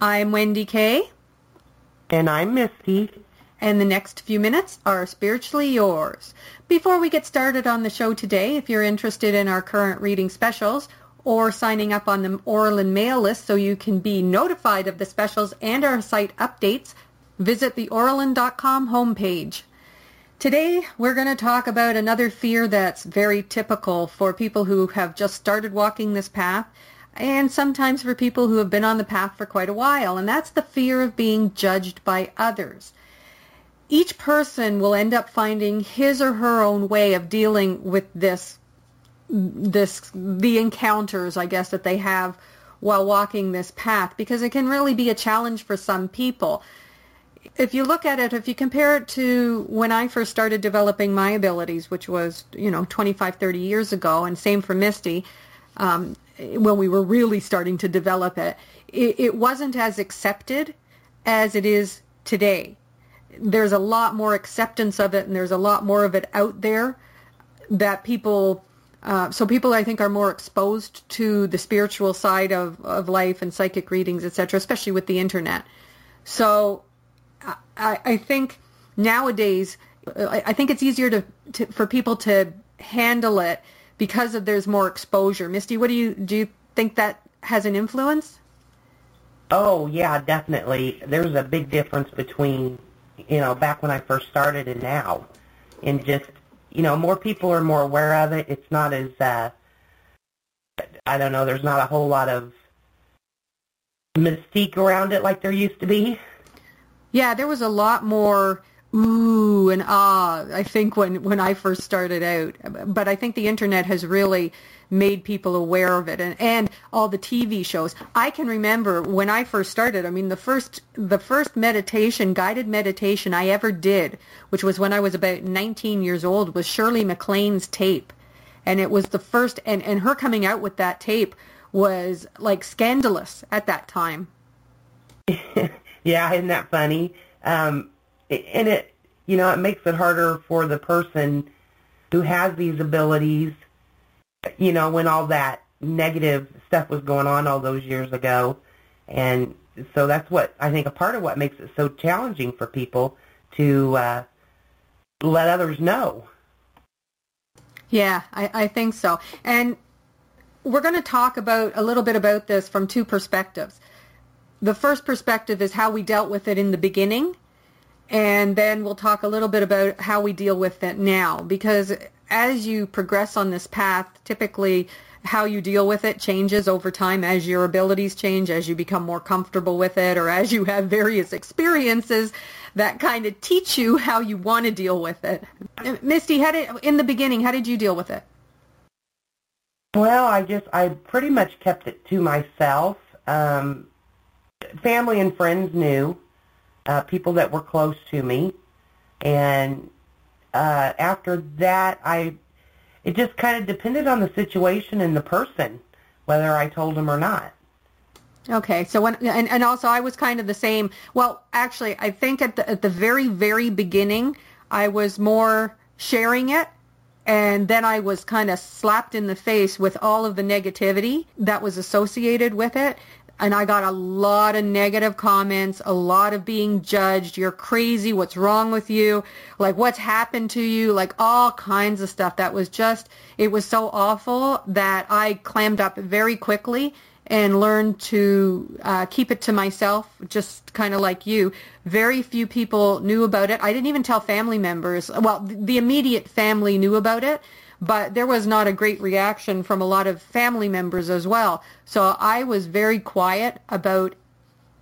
I'm Wendy Kay, And I'm Misty. and the next few minutes are spiritually yours. Before we get started on the show today, if you're interested in our current reading specials or signing up on the Orlin mail list so you can be notified of the specials and our site updates, visit the Orlin.com homepage. Today, we're going to talk about another fear that's very typical for people who have just started walking this path and sometimes for people who have been on the path for quite a while, and that's the fear of being judged by others. Each person will end up finding his or her own way of dealing with this this the encounters I guess that they have while walking this path because it can really be a challenge for some people if you look at it, if you compare it to when I first started developing my abilities, which was, you know, 25, 30 years ago, and same for Misty, um, when we were really starting to develop it, it, it wasn't as accepted as it is today. There's a lot more acceptance of it, and there's a lot more of it out there that people uh, so people I think are more exposed to the spiritual side of, of life and psychic readings, etc., especially with the internet. So I, I think nowadays, I, I think it's easier to, to for people to handle it because of there's more exposure. Misty, what do you do? You think that has an influence? Oh, yeah, definitely. There's a big difference between, you know, back when I first started and now. And just, you know, more people are more aware of it. It's not as, uh, I don't know, there's not a whole lot of mystique around it like there used to be. Yeah, there was a lot more ooh and ah, I think when, when I first started out. But I think the internet has really made people aware of it and, and all the TV shows. I can remember when I first started, I mean the first the first meditation, guided meditation I ever did, which was when I was about 19 years old, was Shirley MacLaine's tape. And it was the first and, and her coming out with that tape was like scandalous at that time. yeah, isn't that funny? Um, and it, you know, it makes it harder for the person who has these abilities, you know, when all that negative stuff was going on all those years ago. And so that's what I think a part of what makes it so challenging for people to uh, let others know. Yeah, I, I think so. And we're going to talk about a little bit about this from two perspectives. The first perspective is how we dealt with it in the beginning, and then we'll talk a little bit about how we deal with it now. Because as you progress on this path, typically how you deal with it changes over time as your abilities change, as you become more comfortable with it, or as you have various experiences that kind of teach you how you want to deal with it. Misty, how did, in the beginning, how did you deal with it? Well, I just I pretty much kept it to myself. Um, family and friends knew, uh, people that were close to me, and uh, after that, I it just kind of depended on the situation and the person whether I told them or not. Okay, so when and, and also I was kind of the same. Well, actually, I think at the at the very very beginning, I was more sharing it and then I was kind of slapped in the face with all of the negativity that was associated with it. And I got a lot of negative comments, a lot of being judged. You're crazy. What's wrong with you? Like, what's happened to you? Like, all kinds of stuff that was just, it was so awful that I clammed up very quickly and learned to uh, keep it to myself, just kind of like you. Very few people knew about it. I didn't even tell family members. Well, the immediate family knew about it, but there was not a great reaction from a lot of family members as well. So I was very quiet about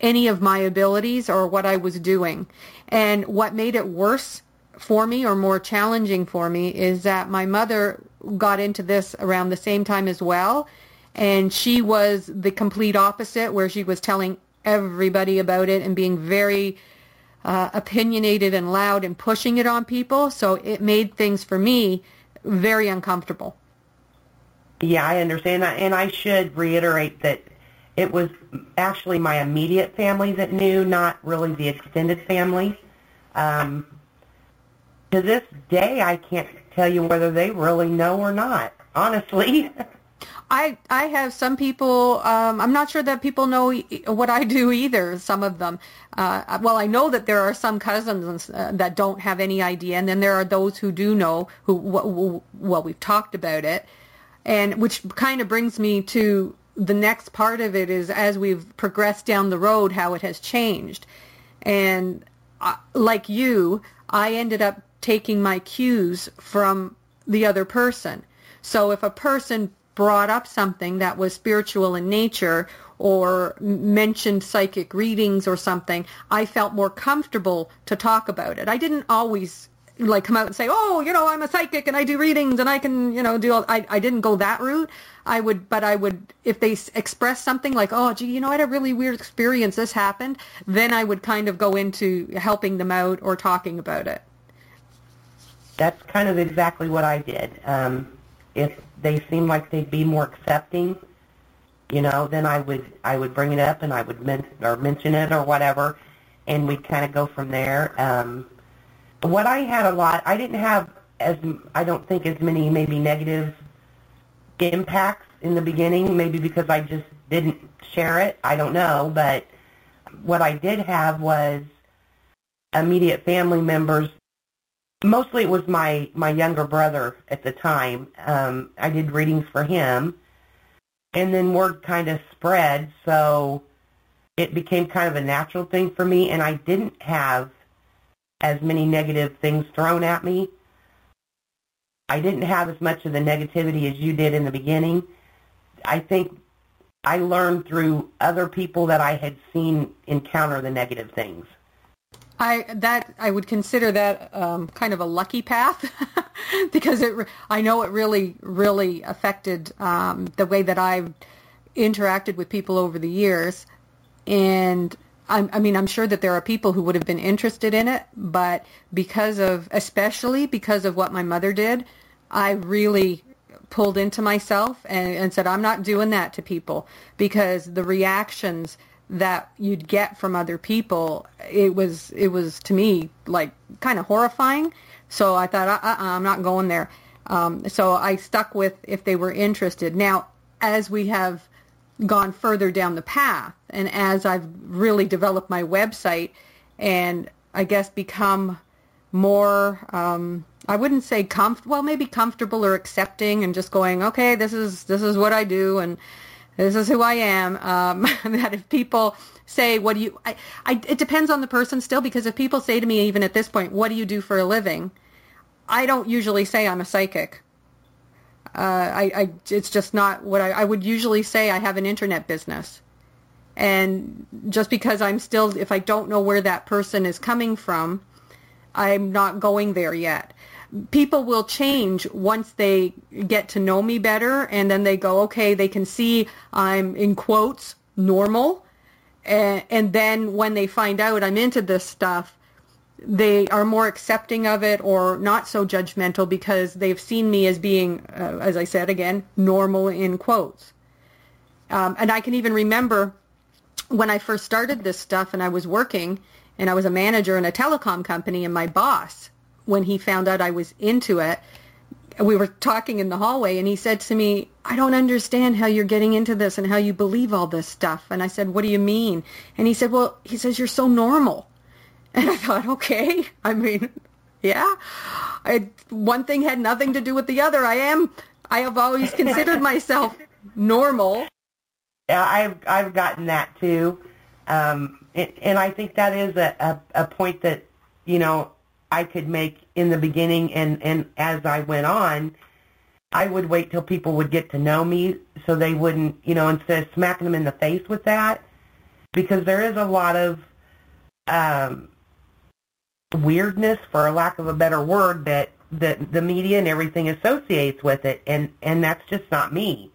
any of my abilities or what I was doing. And what made it worse for me or more challenging for me is that my mother got into this around the same time as well. And she was the complete opposite where she was telling everybody about it and being very uh, opinionated and loud and pushing it on people. So it made things for me very uncomfortable. Yeah, I understand that. And I should reiterate that it was actually my immediate family that knew, not really the extended family. Um, to this day, I can't tell you whether they really know or not, honestly. I I have some people. Um, I'm not sure that people know what I do either. Some of them. Uh, well, I know that there are some cousins uh, that don't have any idea, and then there are those who do know. Who well, we've talked about it, and which kind of brings me to the next part of it is as we've progressed down the road, how it has changed, and uh, like you, I ended up taking my cues from the other person. So if a person brought up something that was spiritual in nature or mentioned psychic readings or something, I felt more comfortable to talk about it. I didn't always like come out and say, "Oh, you know, I'm a psychic and I do readings and I can, you know, do." All, I I didn't go that route. I would, but I would if they express something like, "Oh, gee, you know, I had a really weird experience. This happened." Then I would kind of go into helping them out or talking about it. That's kind of exactly what I did. Um, if they seemed like they'd be more accepting, you know, then I would I would bring it up and I would men- or mention it or whatever, and we'd kind of go from there. Um, what I had a lot, I didn't have as I don't think as many maybe negative impacts in the beginning, maybe because I just didn't share it. I don't know, but what I did have was immediate family members mostly it was my my younger brother at the time. Um, I did readings for him, and then word kind of spread, so it became kind of a natural thing for me. And I didn't have as many negative things thrown at me. I didn't have as much of the negativity as you did in the beginning. I think I learned through other people that I had seen encounter the negative things. I that I would consider that um, kind of a lucky path because it I know it really really affected um, the way that I've interacted with people over the years, and I'm, I mean I'm sure that there are people who would have been interested in it, but because of especially because of what my mother did, I really pulled into myself and, and said I'm not doing that to people. Because the reactions that you'd get from other people, it was it was to me like kind of horrifying. So I thought, uh-uh, I'm not going there. Um, so I stuck with if they were interested. Now, as we have gone further down the path, and as I've really developed my website, and I guess become more, um, I wouldn't say comf- well, maybe comfortable or accepting, and just going, okay, this is this is what I do, and this is who I am. Um, that if people say, "What do you?" I, I, it depends on the person still, because if people say to me, even at this point, "What do you do for a living?" I don't usually say I'm a psychic. Uh, I, I, it's just not what I, I would usually say. I have an internet business, and just because I'm still, if I don't know where that person is coming from, I'm not going there yet people will change once they get to know me better and then they go okay they can see i'm in quotes normal. And, then when they find out i'm into this stuff they are more accepting of it or not so judgmental because they've seen me as being uh, as i said again normal in quotes. Um, and i can even remember when i first started this stuff and i was working and i was a manager in a telecom company and my boss when he found out I was into it, we were talking in the hallway and he said to me, I don't understand how you're getting into this and how you believe all this stuff. And I said, what do you mean? And he said, well, he says, you're so normal. And I thought, okay, I mean, yeah, I, one thing had nothing to do with the other. I am, I have always considered myself normal. Yeah, I've, I've gotten that too. Um, it, and I think that is a, a, a point that, you know, I could make in the beginning and, and as I went on, I would wait till people would get to know me so they wouldn't, you know, instead of smacking them in the face with that, because there is a lot of um, weirdness, for a lack of a better word, that that the media and everything associates with it, and and that's just not me.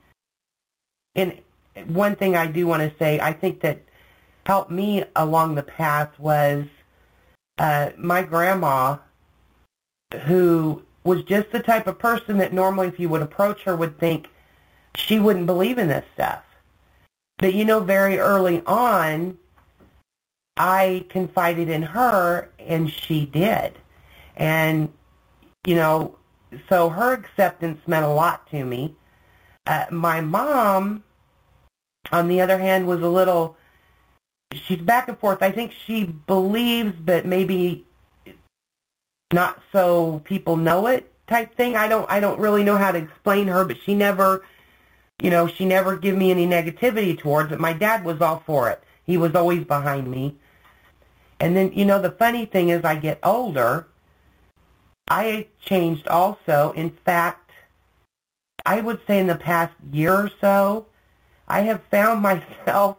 And one thing I do want to say, I think that helped me along the path was uh, my grandma, who was just the type of person that normally, if you would approach her, would think she wouldn't believe in this stuff. But you know, very early on, I confided in her, and she did. And you know, so her acceptance meant a lot to me. Uh, my mom, on the other hand, was a little. She's back and forth. I think she believes, but maybe not so people know it type thing. I don't. I don't really know how to explain her, but she never, you know, she never gave me any negativity towards it. My dad was all for it. He was always behind me. And then, you know, the funny thing is, I get older I changed also. In fact, I would say in the past year or so, I have found myself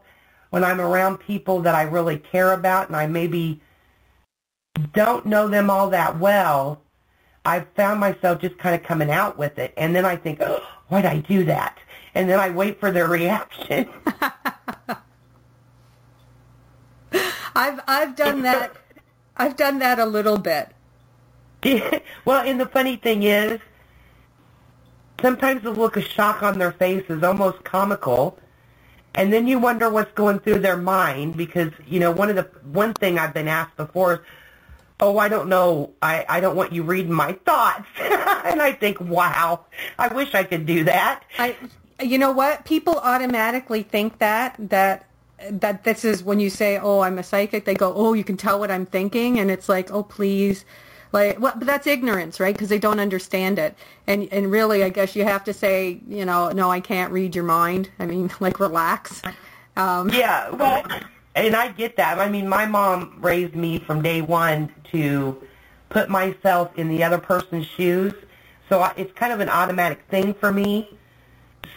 when I'm around people that I really care about and I maybe don't know them all that well, I've found myself just kind of coming out with it. And then I think, oh, why'd I do that? And then I wait for their reaction. I've I've done that. I've done that a little bit. well, and the funny thing is, sometimes the look of shock on their face is almost comical, and then you wonder what's going through their mind because you know one of the one thing I've been asked before is, "Oh, I don't know, I I don't want you reading my thoughts," and I think, "Wow, I wish I could do that." I, you know what? People automatically think that that that this is when you say, "Oh, I'm a psychic." They go, "Oh, you can tell what I'm thinking," and it's like, "Oh, please." Like, well, but that's ignorance, right? Because they don't understand it. And and really, I guess you have to say, you know, no, I can't read your mind. I mean, like, relax. Um, yeah, well, and I get that. I mean, my mom raised me from day one to put myself in the other person's shoes. So I, it's kind of an automatic thing for me.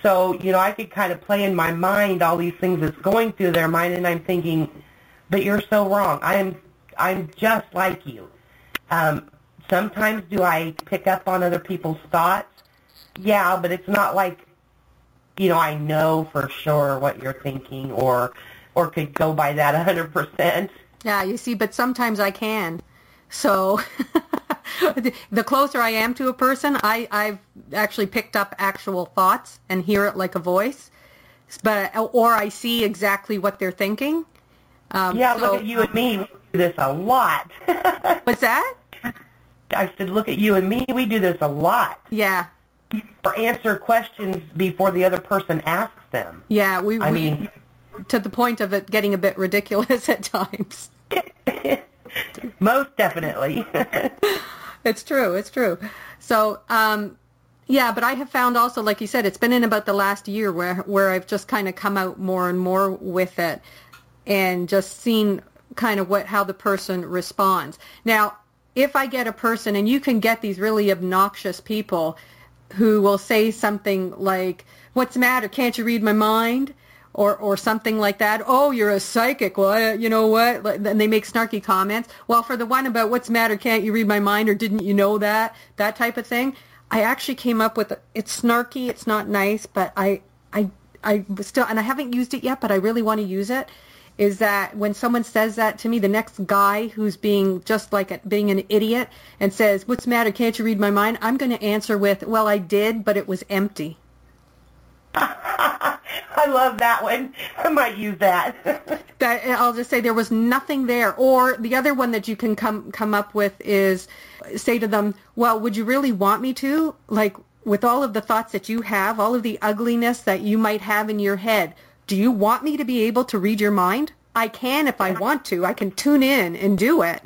So, you know, I could kind of play in my mind all these things that's going through their mind, and I'm thinking, but you're so wrong. I'm, I'm just like you. Um, sometimes do I pick up on other people's thoughts? Yeah, but it's not like, you know, I know for sure what you're thinking or or could go by that 100%. Yeah, you see, but sometimes I can. So the closer I am to a person, I, I've actually picked up actual thoughts and hear it like a voice. But or I see exactly what they're thinking. Um, yeah, so, look at you and me. We do this a lot. what's that? I said, look at you and me. We do this a lot. Yeah. Or answer questions before the other person asks them. Yeah, we. I we, mean, to the point of it getting a bit ridiculous at times. Most definitely. it's true. It's true. So, um, yeah, but I have found also, like you said, it's been in about the last year where where I've just kind of come out more and more with it, and just seen kind of what how the person responds. Now, if I get a person, and you can get these really obnoxious people who will say something like, "What's the matter? Can't you read my mind?" Or, or something like that. Oh, you're a psychic. Well, uh, you know what? And they make snarky comments. Well, for the one about what's the matter? Can't you read my mind? Or didn't you know that? That type of thing. I actually came up with it's snarky. It's not nice, but I, I, I still, and I haven't used it yet, but I really want to use it is that when someone says that to me, the next guy who's being just like a, being an idiot and says, "What's the matter? Can't you read my mind?" I'm going to answer with, "Well, I did, but it was empty." I love that one. I might use that. that I'll just say there was nothing there. Or the other one that you can come come up with is say to them, "Well, would you really want me to? Like with all of the thoughts that you have, all of the ugliness that you might have in your head, do you want me to be able to read your mind? I can if I want to. I can tune in and do it.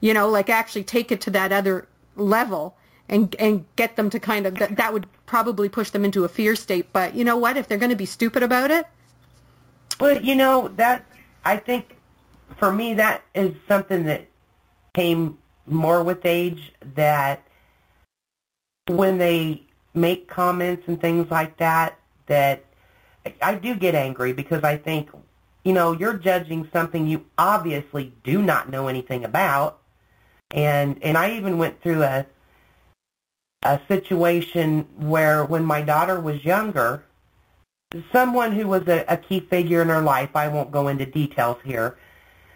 You know, like actually take it to that other level and and get them to kind of that, that would probably push them into a fear state. But you know what? If they're going to be stupid about it, well, you know that I think for me that is something that came more with age. That when they make comments and things like that, that I do get angry because I think, you know, you're judging something you obviously do not know anything about. And and I even went through a a situation where when my daughter was younger, someone who was a, a key figure in her life, I won't go into details here,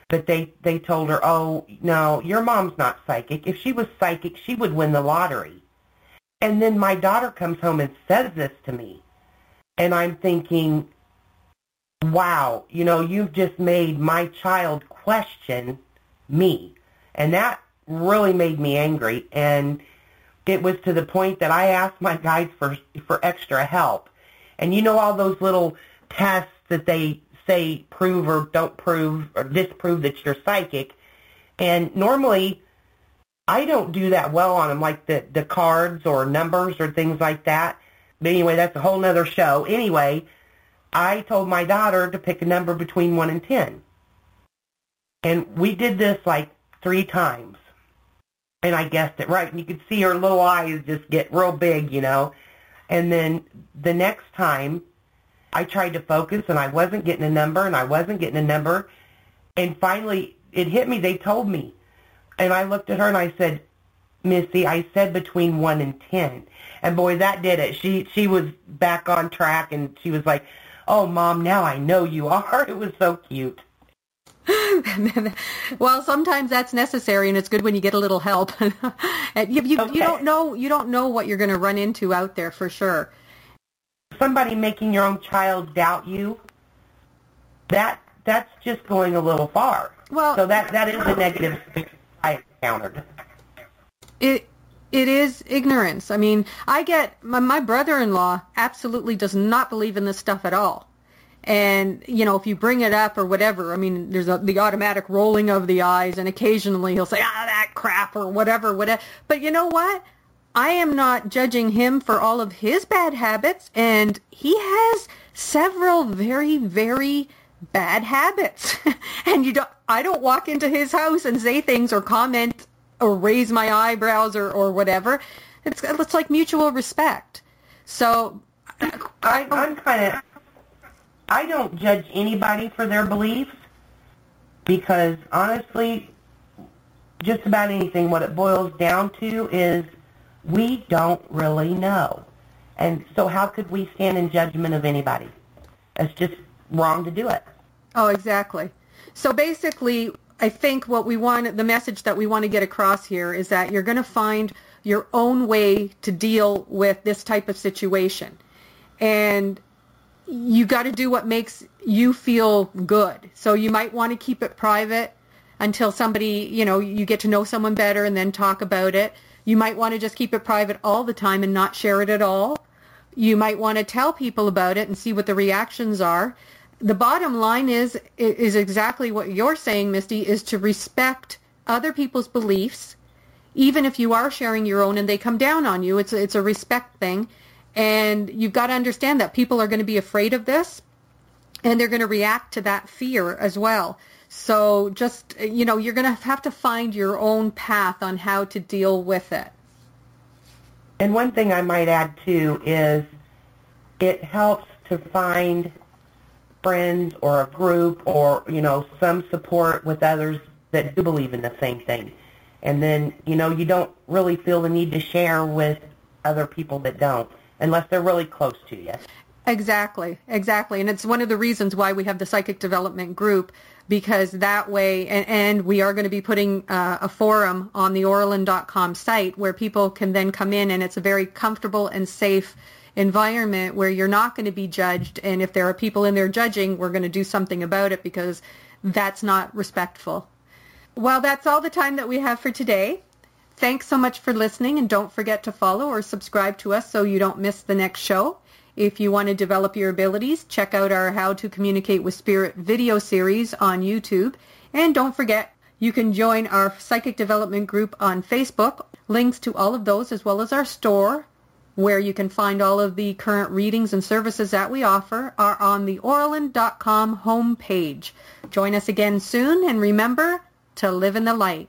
but they they told her, "Oh, no, your mom's not psychic. If she was psychic, she would win the lottery." And then my daughter comes home and says this to me. And I'm thinking, wow, you know, you've just made my child question me. And that really made me angry. And it was to the point that I asked my guides for, for extra help. And you know all those little tests that they say prove or don't prove or disprove that you're psychic. And normally I don't do that well on them, like the, the cards or numbers or things like that. But anyway, that's a whole nother show. Anyway, I told my daughter to pick a number between 1 and 10. And we did this like three times. And I guessed it right. And you could see her little eyes just get real big, you know. And then the next time, I tried to focus and I wasn't getting a number and I wasn't getting a number. And finally, it hit me. They told me. And I looked at her and I said, Missy, I said between 1 and 10. And boy, that did it. She she was back on track and she was like, "Oh, mom, now I know you are." It was so cute. well, sometimes that's necessary, and it's good when you get a little help. and you, you, Okay. you don't know you don't know what you're going to run into out there for sure. Somebody making your own child doubt you, that that's just going a little far. Well- so that that is a negative I encountered. It it is ignorance. I mean, I get my, my brother-in-law absolutely does not believe in this stuff at all. And you know, if you bring it up or whatever, I mean, there's a, the automatic rolling of the eyes, and occasionally he'll say, "Ah, that crap" or whatever, whatever. But you know what? I am not judging him for all of his bad habits, and he has several very, very bad habits. and you don't, I don't walk into his house and say things or comment or raise my eyebrows or, or whatever. It's, it's like mutual respect. So, I, I'm kind of, I don't judge anybody for their beliefs because honestly, just about anything, what it boils down to is we don't really know. And so how could we stand in judgment of anybody? It's just wrong to do it. Oh, exactly. So basically, I think what we want, the message that we want to get across here is that you're going to find your own way to deal with this type of situation. And you got to do what makes you feel good. So you might want to keep it private until somebody, you know, you get to know someone better and then talk about it. You might want to just keep it private all the time and not share it at all. You might want to tell people about it and see what the reactions are. The bottom line is is exactly what you're saying, Misty, is to respect other people's beliefs, even if you are sharing your own and they come down on you. It's a, it's a respect thing, and you've got to understand that people are going to be afraid of this, and they're going to react to that fear as well. So just you know, you're going to have to find your own path on how to deal with it. And one thing I might add too is it helps to find friends or a group or, you know, some support with others that do believe in the same thing. And then, you know, you don't really feel the need to share with other people that don't unless they're really close to you. Exactly, exactly. And it's one of the reasons why we have the psychic development group because that way, and, and we are going to be putting uh, a forum on the Orlin.com site where people can then come in and it's a very comfortable and safe environment where you're not going to be judged. And if there are people in there judging, we're going to do something about it because that's not respectful. Well, that's all the time that we have for today. Thanks so much for listening and don't forget to follow or subscribe to us so you don't miss the next show. If you want to develop your abilities, check out our How to Communicate with Spirit video series on YouTube. And don't forget, you can join our Psychic Development group on Facebook. Links to all of those as well as our store where you can find all of the current readings and services that we offer are on the Orland.com homepage. Join us again soon and remember to live in the light.